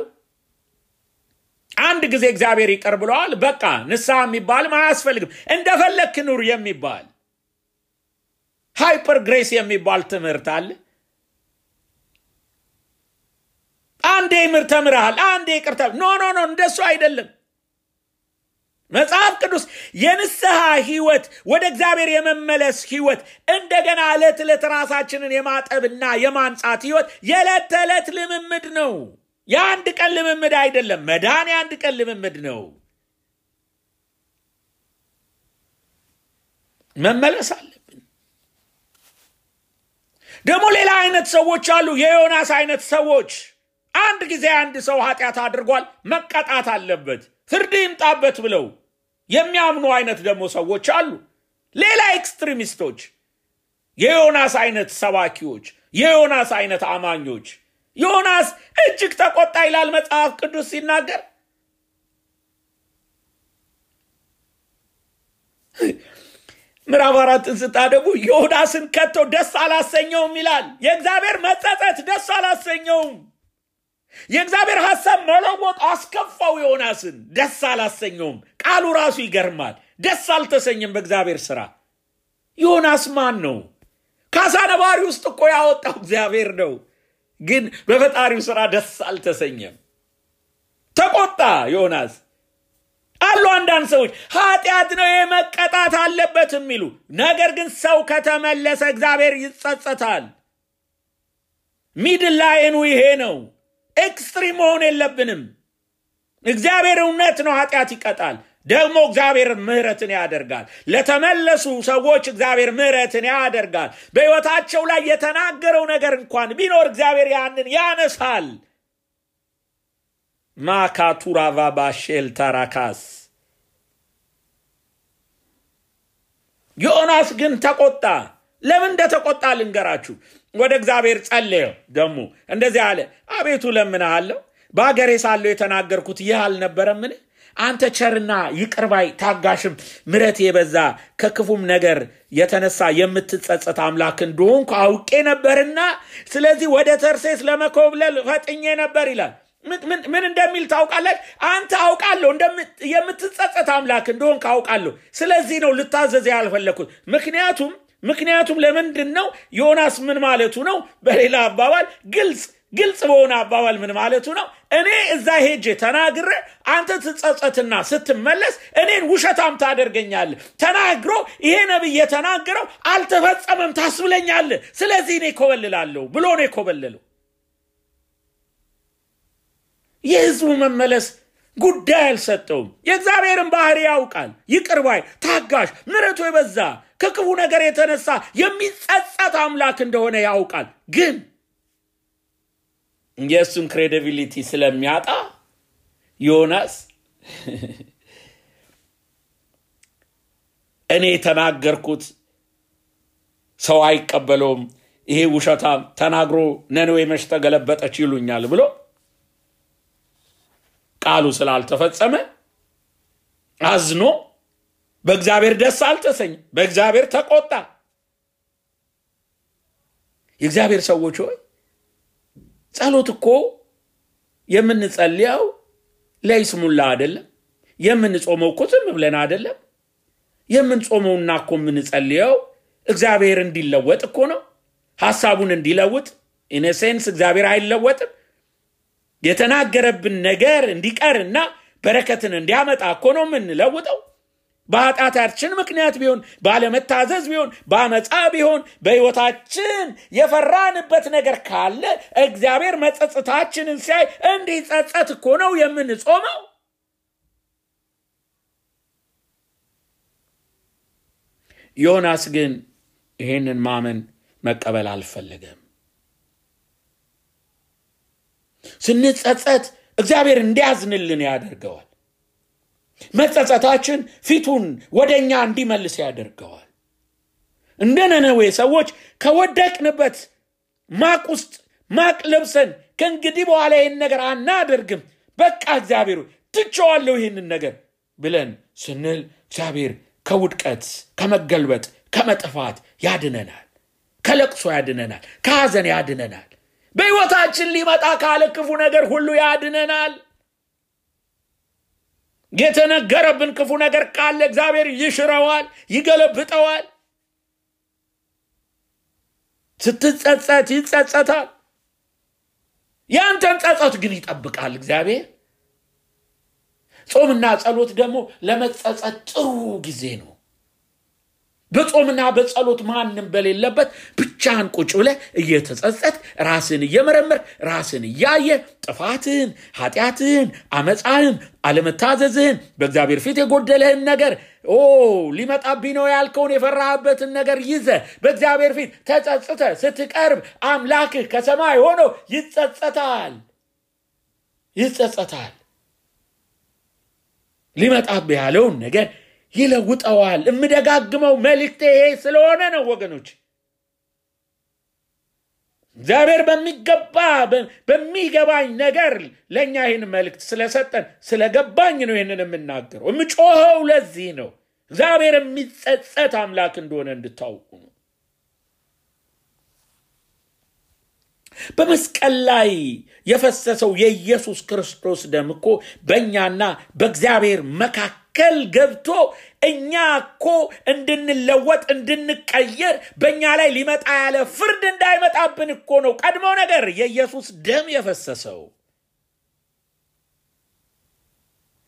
አንድ ጊዜ እግዚአብሔር ይቅር ብለዋል፣ በቃ ንስሐ የሚባልም አያስፈልግም፣ እንደፈለግክ ኑር የሚባል hyper grace የሚባል ትምህርት አለ። አንዴ ምህረት ተምረሃል፣ አንዴ ይቅርታ። no no no፣ እንደሱ አይደለም። መጽሐፍ ቅዱስ የንስሐ ህይወት ወደ እግዚአብሔር የመመለስ ህይወት እንደገና ዕለት ዕለት ራሳችንን የማጠብና የማንጻት ህይወት የዕለት ተዕለት ልምምድ ነው። የአንድ ቀን ልምምድ አይደለም። መዳን የአንድ ቀን ልምምድ ነው። መመለስ ደግሞ ሌላ አይነት ሰዎች አሉ። የዮናስ አይነት ሰዎች አንድ ጊዜ አንድ ሰው ኃጢአት አድርጓል፣ መቀጣት አለበት፣ ፍርድ ይምጣበት ብለው የሚያምኑ አይነት ደግሞ ሰዎች አሉ። ሌላ extremist ኦች፣ የዮናስ አይነት ሰባኪዎች፣ የዮናስ አይነት አማኞች። ዮናስ እጅግ ተቆጣ ይላል መጽሐፍ ቅዱስ ሲናገር። ምዕራፍ አራትን ስታነቡ ዮናስን ከቶ ደስ አላሰኘውም ይላል። የእግዚአብሔር መጸጸት ደስ አላሰኘውም። የእግዚአብሔር ሐሳብ መለወጥ አስከፋው። ዮናስን ደስ አላሰኘውም። ቃሉ ራሱ ይገርማል። ደስ አልተሰኘም በእግዚአብሔር ስራ። ዮናስ ማን ነው? ከአሳ ነባሪ ውስጥ እኮ ያወጣው እግዚአብሔር ነው። ግን በፈጣሪው ስራ ደስ አልተሰኘም። ተቆጣ ዮናስ። አሉ አንዳንድ ሰዎች ኃጢአት ነው የመቀጣት አለበት የሚሉ ነገር ግን ሰው ከተመለሰ እግዚአብሔር ይጸጸታል። middle line ኡ ይሄ ነው። extreme መሆን የለብንም። እግዚአብሔር እውነት ነው፣ ኃጢአት ይቀጣል። ደግሞ እግዚአብሔር ምሕረትን ያደርጋል። ለተመለሱ ሰዎች እግዚአብሔር ምሕረትን ያደርጋል። በሕይወታቸው ላይ የተናገረው ነገር እንኳን ቢኖር እግዚአብሔር ያንን ያነሳል። ማካቱራቫ ባሼል ታራካስ ዮናስ ግን ተቆጣ። ለምን እንደተቆጣ ልንገራችሁ። ወደ እግዚአብሔር ጸለየ። ደግሞ እንደዚህ አለ፣ አቤቱ ለምንሃለሁ፣ በአገሬ ሳለሁ የተናገርኩት ይህ አልነበረምን? አንተ ቸርና ይቅርባይ ታጋሽም ምረት የበዛ ከክፉም ነገር የተነሳ የምትጸጸት አምላክ እንደሆንኩ አውቄ ነበርና ስለዚህ ወደ ተርሴስ ለመኮብለል ፈጥኜ ነበር ይላል። ምን እንደሚል ታውቃለች? አንተ አውቃለሁ የምትጸጸት አምላክ እንደሆንክ አውቃለሁ። ስለዚህ ነው ልታዘዝ ያልፈለግኩት። ምክንያቱም ምክንያቱም ለምንድን ነው ዮናስ ምን ማለቱ ነው? በሌላ አባባል ግልጽ ግልጽ በሆነ አባባል ምን ማለቱ ነው? እኔ እዛ ሄጄ ተናግረ አንተ ትጸጸትና ስትመለስ እኔን ውሸታም ታደርገኛለህ። ተናግሮ ይሄ ነቢይ የተናገረው አልተፈጸመም ታስብለኛለህ። ስለዚህ እኔ ኮበልላለሁ ብሎ ነው የኮበለለው። የህዝቡ መመለስ ጉዳይ አልሰጠውም። የእግዚአብሔርን ባህሪ ያውቃል። ይቅር ባይ፣ ታጋሽ፣ ምሕረቱ የበዛ ከክፉ ነገር የተነሳ የሚጸጸት አምላክ እንደሆነ ያውቃል። ግን የእሱን credibility ስለሚያጣ ዮናስ *laughs* እኔ የተናገርኩት ሰው አይቀበለውም፣ ይሄ ውሸታም ተናግሮ ነነዌ መች ተገለበጠች ይሉኛል ብሎ ቃሉ ስላልተፈጸመ አዝኖ በእግዚአብሔር ደስ አልተሰኝ፣ በእግዚአብሔር ተቆጣ። የእግዚአብሔር ሰዎች ሆይ ጸሎት እኮ የምንጸልየው ለይስሙላ አይደለም። የምንጾመው እኮ ዝም ብለን አይደለም። የምንጾመውና እኮ የምንጸልየው እግዚአብሔር እንዲለወጥ እኮ ነው። ሐሳቡን እንዲለውጥ ኢነሴንስ እግዚአብሔር አይለወጥም። የተናገረብን ነገር እንዲቀርና በረከትን እንዲያመጣ እኮ ነው የምንለውጠው። በኃጢአታችን ምክንያት ቢሆን ባለመታዘዝ ቢሆን በአመፃ ቢሆን በሕይወታችን የፈራንበት ነገር ካለ እግዚአብሔር መጸጸታችንን ሲያይ እንዲጸጸት እኮ ነው የምንጾመው። ዮናስ ግን ይሄንን ማመን መቀበል አልፈለገም። ስንጸጸት እግዚአብሔር እንዲያዝንልን ያደርገዋል። መጸጸታችን ፊቱን ወደ እኛ እንዲመልስ ያደርገዋል። እንደ ነነዌ ሰዎች ከወደቅንበት ማቅ ውስጥ ማቅ ለብሰን ከእንግዲህ በኋላ ይህን ነገር አናደርግም፣ በቃ እግዚአብሔር ትቼዋለሁ ይህንን ነገር ብለን ስንል እግዚአብሔር ከውድቀት ከመገልበጥ ከመጥፋት ያድነናል። ከለቅሶ ያድነናል። ከሐዘን ያድነናል። በሕይወታችን ሊመጣ ካለ ክፉ ነገር ሁሉ ያድነናል። የተነገረብን ክፉ ነገር ካለ እግዚአብሔር ይሽረዋል፣ ይገለብጠዋል። ስትጸጸት ይጸጸታል። ያንተን ጸጸት ግን ይጠብቃል እግዚአብሔር። ጾምና ጸሎት ደግሞ ለመጸጸት ጥሩ ጊዜ ነው። በጾምና በጸሎት ማንም በሌለበት ብቻህን ቁጭ ብለህ እየተጸጸት ራስን እየመረመር ራስን እያየ ጥፋትህን፣ ኃጢአትህን፣ አመፃህን፣ አለመታዘዝህን በእግዚአብሔር ፊት የጎደለህን ነገር ኦ ሊመጣብኝ ነው ያልከውን የፈራህበትን ነገር ይዘ በእግዚአብሔር ፊት ተጸጽተ ስትቀርብ አምላክህ ከሰማይ ሆኖ ይጸጸታል ይጸጸታል። ሊመጣብህ ያለውን ነገር ይለውጠዋል። የምደጋግመው መልእክቴ ይሄ ስለሆነ ነው ወገኖች። እግዚአብሔር በሚገባ በሚገባኝ ነገር ለእኛ ይህን መልእክት ስለሰጠን ስለገባኝ ነው ይህንን የምናገረው። የምጮኸው ለዚህ ነው። እግዚአብሔር የሚጸጸት አምላክ እንደሆነ እንድታውቁ ነው። በመስቀል ላይ የፈሰሰው የኢየሱስ ክርስቶስ ደም እኮ በእኛና በእግዚአብሔር መካከል ገብቶ እኛ እኮ እንድንለወጥ እንድንቀየር በእኛ ላይ ሊመጣ ያለ ፍርድ እንዳይመጣብን እኮ ነው ቀድሞ ነገር የኢየሱስ ደም የፈሰሰው።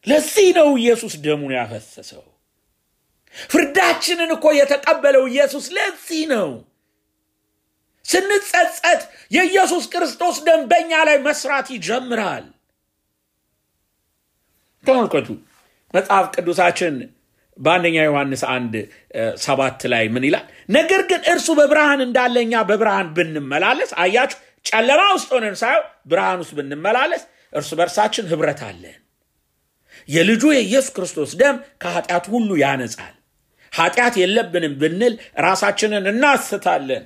ለዚህ ነው ኢየሱስ ደሙን ያፈሰሰው። ፍርዳችንን እኮ የተቀበለው ኢየሱስ ለዚህ ነው። ስንጸጸት የኢየሱስ ክርስቶስ ደም በእኛ ላይ መስራት ይጀምራል። ተመልከቱ መጽሐፍ ቅዱሳችን በአንደኛ ዮሐንስ አንድ ሰባት ላይ ምን ይላል? ነገር ግን እርሱ በብርሃን እንዳለ እኛ በብርሃን ብንመላለስ፣ አያችሁ፣ ጨለማ ውስጥ ሆነን ሳየው ብርሃን ውስጥ ብንመላለስ እርሱ በእርሳችን ህብረት አለን። የልጁ የኢየሱስ ክርስቶስ ደም ከኃጢአት ሁሉ ያነጻል። ኃጢአት የለብንም ብንል ራሳችንን እናስታለን፣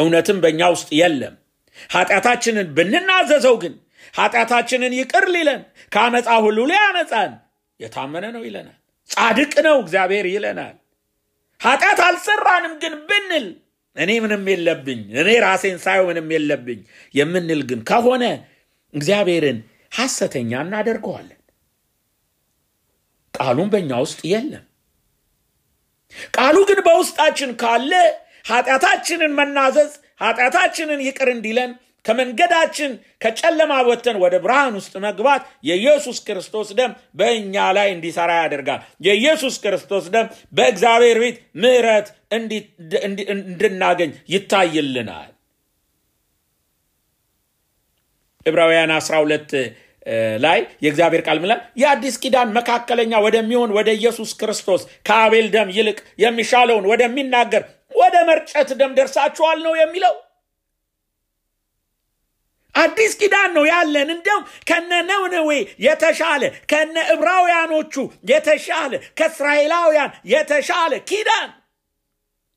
እውነትም በእኛ ውስጥ የለም። ኃጢአታችንን ብንናዘዘው ግን ኃጢአታችንን ይቅር ሊለን ከአመፃ ሁሉ ሊያነጻን የታመነ ነው ይለናል። ጻድቅ ነው እግዚአብሔር ይለናል። ኃጢአት አልሰራንም ግን ብንል እኔ ምንም የለብኝ እኔ ራሴን ሳየው ምንም የለብኝ የምንል ግን ከሆነ እግዚአብሔርን ሐሰተኛ እናደርገዋለን። ቃሉም በእኛ ውስጥ የለም። ቃሉ ግን በውስጣችን ካለ ኃጢአታችንን መናዘዝ ኃጢአታችንን ይቅር እንዲለን ከመንገዳችን ከጨለማ ወጥተን ወደ ብርሃን ውስጥ መግባት የኢየሱስ ክርስቶስ ደም በእኛ ላይ እንዲሰራ ያደርጋል። የኢየሱስ ክርስቶስ ደም በእግዚአብሔር ቤት ምሕረት እንድናገኝ ይታይልናል። ዕብራውያን 12 ላይ የእግዚአብሔር ቃል ምላል የአዲስ ኪዳን መካከለኛ ወደሚሆን ወደ ኢየሱስ ክርስቶስ ከአቤል ደም ይልቅ የሚሻለውን ወደሚናገር ወደ መርጨት ደም ደርሳችኋል ነው የሚለው። አዲስ ኪዳን ነው ያለን። እንደውም ከነ ነነዌ የተሻለ ከነ ዕብራውያኖቹ የተሻለ ከእስራኤላውያን የተሻለ ኪዳን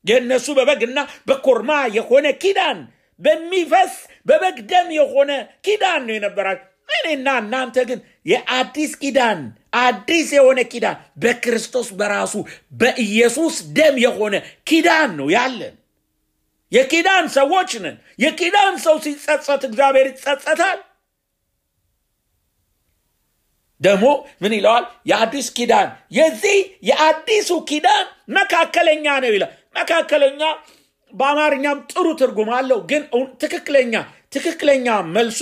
የእነሱ በበግና በኮርማ የሆነ ኪዳን በሚፈስ በበግ ደም የሆነ ኪዳን ነው የነበራቸው። እኔና እናንተ ግን የአዲስ ኪዳን አዲስ የሆነ ኪዳን በክርስቶስ በራሱ በኢየሱስ ደም የሆነ ኪዳን ነው ያለን። የኪዳን ሰዎች ነን። የኪዳን ሰው ሲጸጸት እግዚአብሔር ይጸጸታል። ደግሞ ምን ይለዋል? የአዲስ ኪዳን የዚህ የአዲሱ ኪዳን መካከለኛ ነው ይላል። መካከለኛ በአማርኛም ጥሩ ትርጉም አለው፣ ግን ትክክለኛ ትክክለኛ መልሱ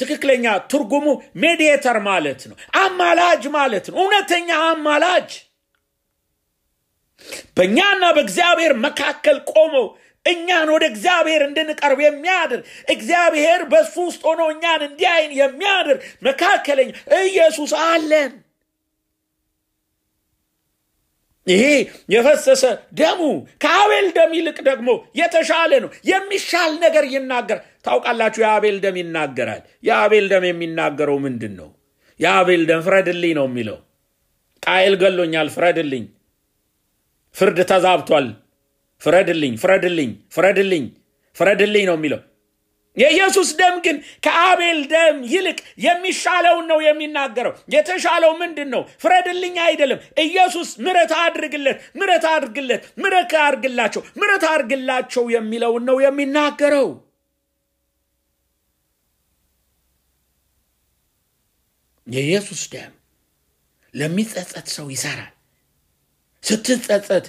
ትክክለኛ ትርጉሙ ሜዲየተር ማለት ነው፣ አማላጅ ማለት ነው። እውነተኛ አማላጅ በእኛና በእግዚአብሔር መካከል ቆሞ እኛን ወደ እግዚአብሔር እንድንቀርብ የሚያድር እግዚአብሔር በሱ ውስጥ ሆኖ እኛን እንዲያይን የሚያድር መካከለኛ ኢየሱስ አለን። ይሄ የፈሰሰ ደሙ ከአቤል ደም ይልቅ ደግሞ የተሻለ ነው። የሚሻል ነገር ይናገር። ታውቃላችሁ፣ የአቤል ደም ይናገራል። የአቤል ደም የሚናገረው ምንድን ነው? የአቤል ደም ፍረድልኝ ነው የሚለው። ቃየል ገሎኛል፣ ፍረድልኝ፣ ፍርድ ተዛብቷል፣ ፍረድልኝ፣ ፍረድልኝ፣ ፍረድልኝ፣ ፍረድልኝ ነው የሚለው። የኢየሱስ ደም ግን ከአቤል ደም ይልቅ የሚሻለውን ነው የሚናገረው። የተሻለው ምንድን ነው? ፍረድልኝ አይደለም። ኢየሱስ ምረት አድርግለት፣ ምረት አድርግለት፣ ምረት አድርግላቸው፣ ምረት አድርግላቸው የሚለውን ነው የሚናገረው። የኢየሱስ ደም ለሚጸጸት ሰው ይሰራል። ስትጸጸት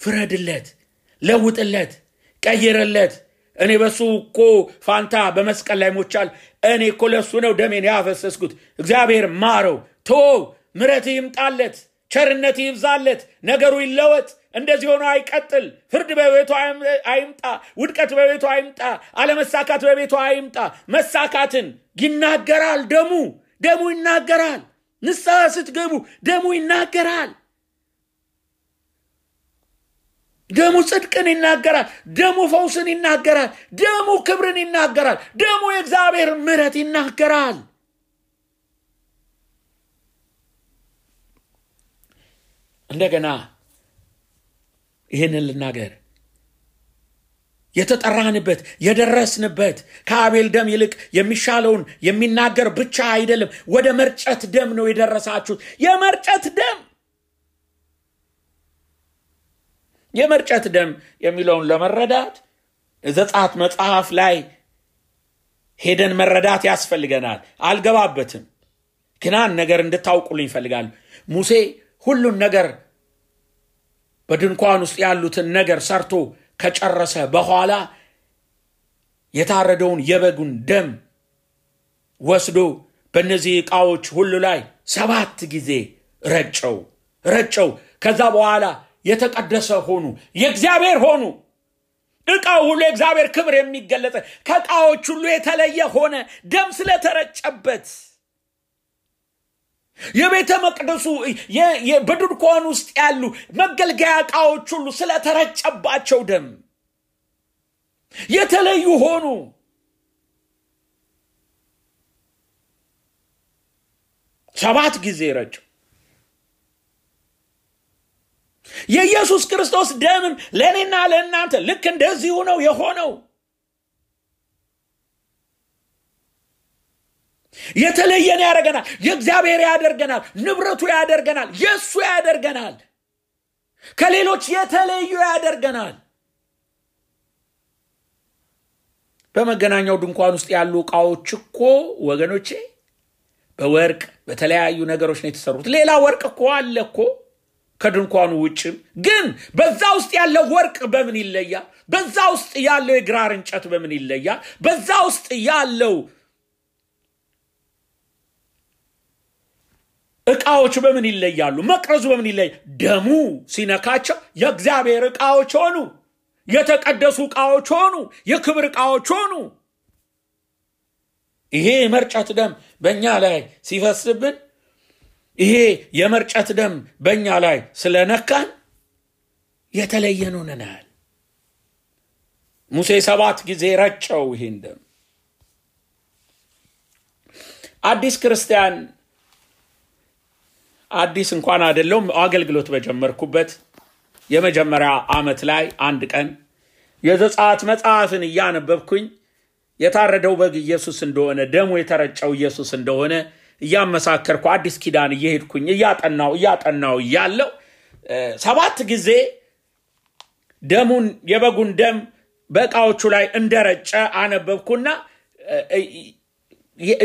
ፍረድለት፣ ለውጥለት፣ ቀይረለት እኔ በሱ እኮ ፋንታ በመስቀል ላይ ሞቻል። እኔ እኮ ለሱ ነው ደሜን ያፈሰስኩት። እግዚአብሔር ማረው፣ ቶ ምረት ይምጣለት፣ ቸርነት ይብዛለት፣ ነገሩ ይለወጥ። እንደዚህ ሆኖ አይቀጥል። ፍርድ በቤቱ አይምጣ፣ ውድቀት በቤቱ አይምጣ፣ አለመሳካት በቤቱ አይምጣ። መሳካትን ይናገራል። ደሙ ደሙ ይናገራል። ንስሐ ስትገቡ ደሙ ይናገራል። ደሙ ጽድቅን ይናገራል። ደሙ ፈውስን ይናገራል። ደሙ ክብርን ይናገራል። ደሙ የእግዚአብሔር ምሕረት ይናገራል። እንደገና ይህንን ልናገር፣ የተጠራንበት የደረስንበት ከአቤል ደም ይልቅ የሚሻለውን የሚናገር ብቻ አይደለም። ወደ መርጨት ደም ነው የደረሳችሁት። የመርጨት ደም የመርጨት ደም የሚለውን ለመረዳት ዘጸአት መጽሐፍ ላይ ሄደን መረዳት ያስፈልገናል። አልገባበትም፣ ግናን ነገር እንድታውቁልኝ ይፈልጋል። ሙሴ ሁሉን ነገር በድንኳን ውስጥ ያሉትን ነገር ሰርቶ ከጨረሰ በኋላ የታረደውን የበጉን ደም ወስዶ በእነዚህ ዕቃዎች ሁሉ ላይ ሰባት ጊዜ ረጨው ረጨው። ከዛ በኋላ የተቀደሰ ሆኑ፣ የእግዚአብሔር ሆኑ። ዕቃው ሁሉ የእግዚአብሔር ክብር የሚገለጠ ከዕቃዎች ሁሉ የተለየ ሆነ፣ ደም ስለተረጨበት። የቤተ መቅደሱ በድንኳን ውስጥ ያሉ መገልገያ ዕቃዎች ሁሉ ስለተረጨባቸው ደም የተለዩ ሆኑ። ሰባት ጊዜ ረጨው። የኢየሱስ ክርስቶስ ደምም ለእኔና ለእናንተ ልክ እንደዚሁ ነው የሆነው። የተለየን ያደርገናል። የእግዚአብሔር ያደርገናል። ንብረቱ ያደርገናል። የእሱ ያደርገናል። ከሌሎች የተለዩ ያደርገናል። በመገናኛው ድንኳን ውስጥ ያሉ ዕቃዎች እኮ ወገኖቼ በወርቅ በተለያዩ ነገሮች ነው የተሰሩት። ሌላ ወርቅ እኮ አለ እኮ ከድንኳኑ ውጭም ግን በዛ ውስጥ ያለው ወርቅ በምን ይለያል? በዛ ውስጥ ያለው የግራር እንጨት በምን ይለያል? በዛ ውስጥ ያለው ዕቃዎች በምን ይለያሉ? መቅረዙ በምን ይለያል? ደሙ ሲነካቸው የእግዚአብሔር ዕቃዎች ሆኑ፣ የተቀደሱ ዕቃዎች ሆኑ፣ የክብር ዕቃዎች ሆኑ። ይሄ የመርጨት ደም በእኛ ላይ ሲፈስብን ይሄ የመርጨት ደም በእኛ ላይ ስለነካን የተለየን ሆነናል። ሙሴ ሰባት ጊዜ ረጨው ይሄን ደም። አዲስ ክርስቲያን አዲስ እንኳን አይደለውም አገልግሎት በጀመርኩበት የመጀመሪያ ዓመት ላይ አንድ ቀን የዘጸአት መጽሐፍን እያነበብኩኝ የታረደው በግ ኢየሱስ እንደሆነ ደሙ የተረጨው ኢየሱስ እንደሆነ እያመሳከርኩ አዲስ ኪዳን እየሄድኩኝ እያጠናው እያጠናው እያለው ሰባት ጊዜ ደሙን የበጉን ደም በእቃዎቹ ላይ እንደረጨ አነበብኩና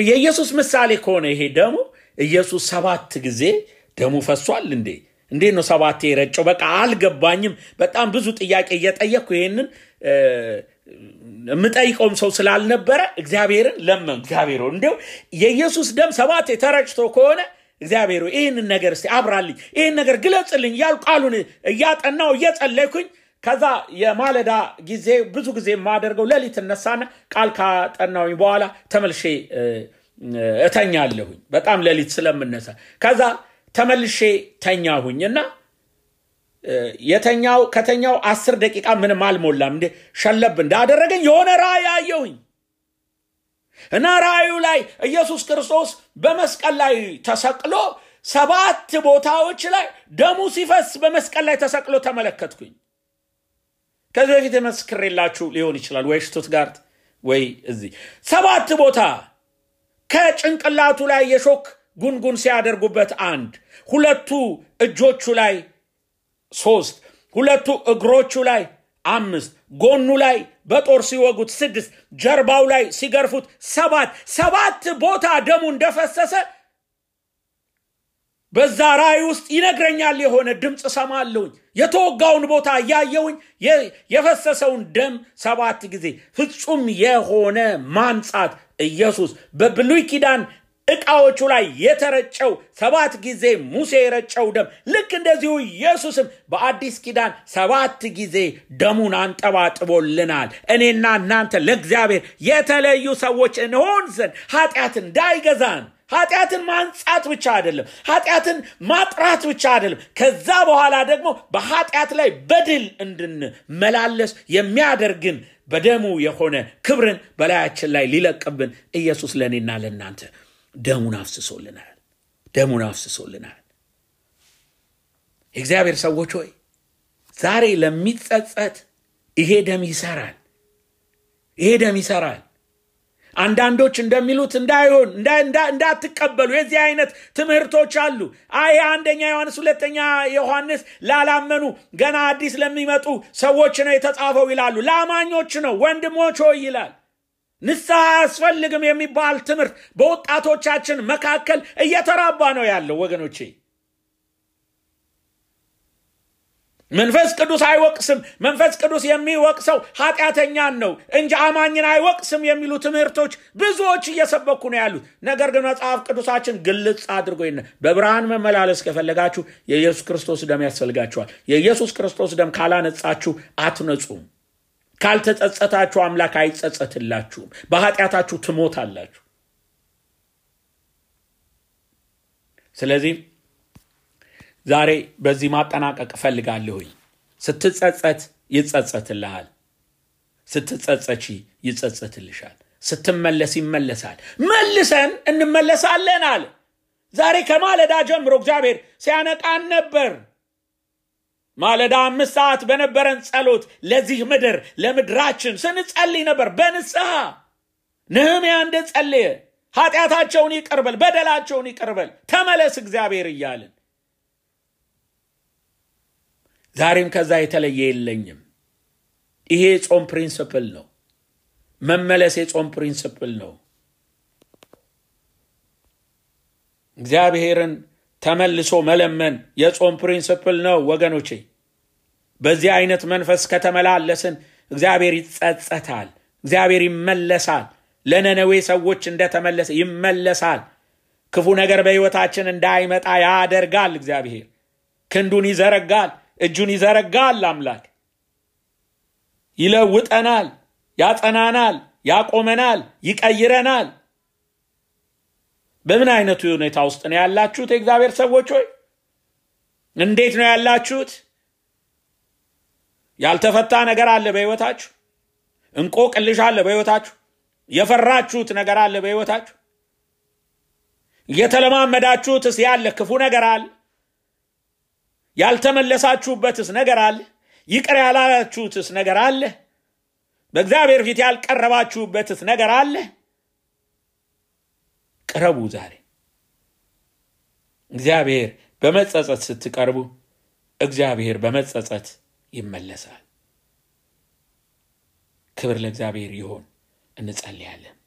የኢየሱስ ምሳሌ ከሆነ ይሄ ደሙ ኢየሱስ ሰባት ጊዜ ደሙ ፈሷል እንዴ? እንዴት ነው ሰባቴ የረጨው? በቃ አልገባኝም። በጣም ብዙ ጥያቄ እየጠየቅኩ ይሄንን የምጠይቀውም ሰው ስላልነበረ እግዚአብሔርን ለመን እግዚአብሔር እንዲው የኢየሱስ ደም ሰባቴ ተረጭቶ ከሆነ እግዚአብሔር ይህንን ነገር እስቲ አብራልኝ፣ ይህን ነገር ግለጽልኝ እያሉ ቃሉን እያጠናው እየጸለይኩኝ ከዛ የማለዳ ጊዜ ብዙ ጊዜ የማደርገው ሌሊት እነሳና ቃል ካጠናውኝ በኋላ ተመልሼ እተኛለሁኝ። በጣም ሌሊት ስለምነሳ ከዛ ተመልሼ ተኛሁኝ እና የተኛው ከተኛው አስር ደቂቃ ምንም አልሞላም እንደ ሸለብ እንዳደረገኝ የሆነ ራእይ አየሁኝ እና ራእዩ ላይ ኢየሱስ ክርስቶስ በመስቀል ላይ ተሰቅሎ ሰባት ቦታዎች ላይ ደሙ ሲፈስ በመስቀል ላይ ተሰቅሎ ተመለከትኩኝ። ከዚህ በፊት መስክሬላችሁ ሊሆን ይችላል፣ ወይ ሽቱትጋርት ወይ እዚህ ሰባት ቦታ ከጭንቅላቱ ላይ የሾክ ጉንጉን ሲያደርጉበት አንድ፣ ሁለቱ እጆቹ ላይ ሶስት፣ ሁለቱ እግሮቹ ላይ አምስት፣ ጎኑ ላይ በጦር ሲወጉት ስድስት፣ ጀርባው ላይ ሲገርፉት ሰባት ሰባት ቦታ ደሙ እንደፈሰሰ በዛ ራእይ ውስጥ ይነግረኛል። የሆነ ድምፅ ሰማለሁኝ። የተወጋውን ቦታ እያየውኝ የፈሰሰውን ደም ሰባት ጊዜ ፍጹም የሆነ ማንጻት ኢየሱስ በብሉይ ኪዳን ዕቃዎቹ ላይ የተረጨው ሰባት ጊዜ ሙሴ የረጨው ደም ልክ እንደዚሁ ኢየሱስም በአዲስ ኪዳን ሰባት ጊዜ ደሙን አንጠባጥቦልናል። እኔና እናንተ ለእግዚአብሔር የተለዩ ሰዎች እንሆን ዘንድ ኃጢአት እንዳይገዛን ኃጢአትን ማንጻት ብቻ አይደለም፣ ኃጢአትን ማጥራት ብቻ አይደለም። ከዛ በኋላ ደግሞ በኃጢአት ላይ በድል እንድንመላለስ የሚያደርግን በደሙ የሆነ ክብርን በላያችን ላይ ሊለቅብን ኢየሱስ ለእኔና ለእናንተ ደሙን አፍስሶልናል። ደሙን አፍስሶልናል። የእግዚአብሔር ሰዎች ሆይ ዛሬ ለሚጸጸት ይሄ ደም ይሰራል። ይሄ ደም ይሰራል። አንዳንዶች እንደሚሉት እንዳይሆን እንዳትቀበሉ የዚህ አይነት ትምህርቶች አሉ። አይ አንደኛ ዮሐንስ ሁለተኛ ዮሐንስ ላላመኑ ገና አዲስ ለሚመጡ ሰዎች ነው የተጻፈው ይላሉ። ለአማኞች ነው ወንድሞች ሆይ ይላል። ንስሐ አያስፈልግም የሚባል ትምህርት በወጣቶቻችን መካከል እየተራባ ነው ያለው ወገኖቼ። መንፈስ ቅዱስ አይወቅስም። መንፈስ ቅዱስ የሚወቅሰው ኃጢአተኛን ነው እንጂ አማኝን አይወቅስም የሚሉ ትምህርቶች ብዙዎች እየሰበኩ ነው ያሉት። ነገር ግን መጽሐፍ ቅዱሳችን ግልጽ አድርጎ በብርሃን መመላለስ ከፈለጋችሁ የኢየሱስ ክርስቶስ ደም ያስፈልጋችኋል። የኢየሱስ ክርስቶስ ደም ካላነጻችሁ አትነጹም። ካልተጸጸታችሁ አምላክ አይጸጸትላችሁም። በኃጢአታችሁ ትሞታላችሁ። ስለዚህ ዛሬ በዚህ ማጠናቀቅ እፈልጋለሁኝ። ስትጸጸት ይጸጸትልሃል። ስትጸጸቺ ይጸጸትልሻል። ስትመለስ ይመለሳል። መልሰን እንመለሳለን አለ። ዛሬ ከማለዳ ጀምሮ እግዚአብሔር ሲያነቃን ነበር። ማለዳ አምስት ሰዓት በነበረን ጸሎት ለዚህ ምድር ለምድራችን ስንጸልይ ነበር በንስሐ ነህምያ እንደጸለየ ኃጢአታቸውን ይቅር በል፣ በደላቸውን ይቅር በል፣ ተመለስ እግዚአብሔር እያልን ዛሬም ከዛ የተለየ የለኝም። ይሄ የጾም principle ነው። መመለስ የጾም principle ነው። እግዚአብሔርን ተመልሶ መለመን የጾም principle ነው ወገኖቼ። በዚህ አይነት መንፈስ ከተመላለስን እግዚአብሔር ይጸጸታል፣ እግዚአብሔር ይመለሳል። ለነነዌ ሰዎች እንደተመለሰ ይመለሳል። ክፉ ነገር በሕይወታችን እንዳይመጣ ያደርጋል። እግዚአብሔር ክንዱን ይዘረጋል፣ እጁን ይዘረጋል። አምላክ ይለውጠናል፣ ያጸናናል፣ ያቆመናል፣ ይቀይረናል። በምን አይነቱ ሁኔታ ውስጥ ነው ያላችሁት? የእግዚአብሔር ሰዎች ሆይ እንዴት ነው ያላችሁት? ያልተፈታ ነገር አለ በሕይወታችሁ? እንቆቅልሽ አለ በሕይወታችሁ? የፈራችሁት ነገር አለ በሕይወታችሁ? እየተለማመዳችሁትስ ያለ ክፉ ነገር አለ? ያልተመለሳችሁበትስ ነገር አለ? ይቅር ያላላችሁትስ ነገር አለ? በእግዚአብሔር ፊት ያልቀረባችሁበትስ ነገር አለ? ቅረቡ ዛሬ። እግዚአብሔር በመጸጸት ስትቀርቡ እግዚአብሔር በመጸጸት ይመለሳል። ክብር ለእግዚአብሔር ይሆን። እንጸልያለን።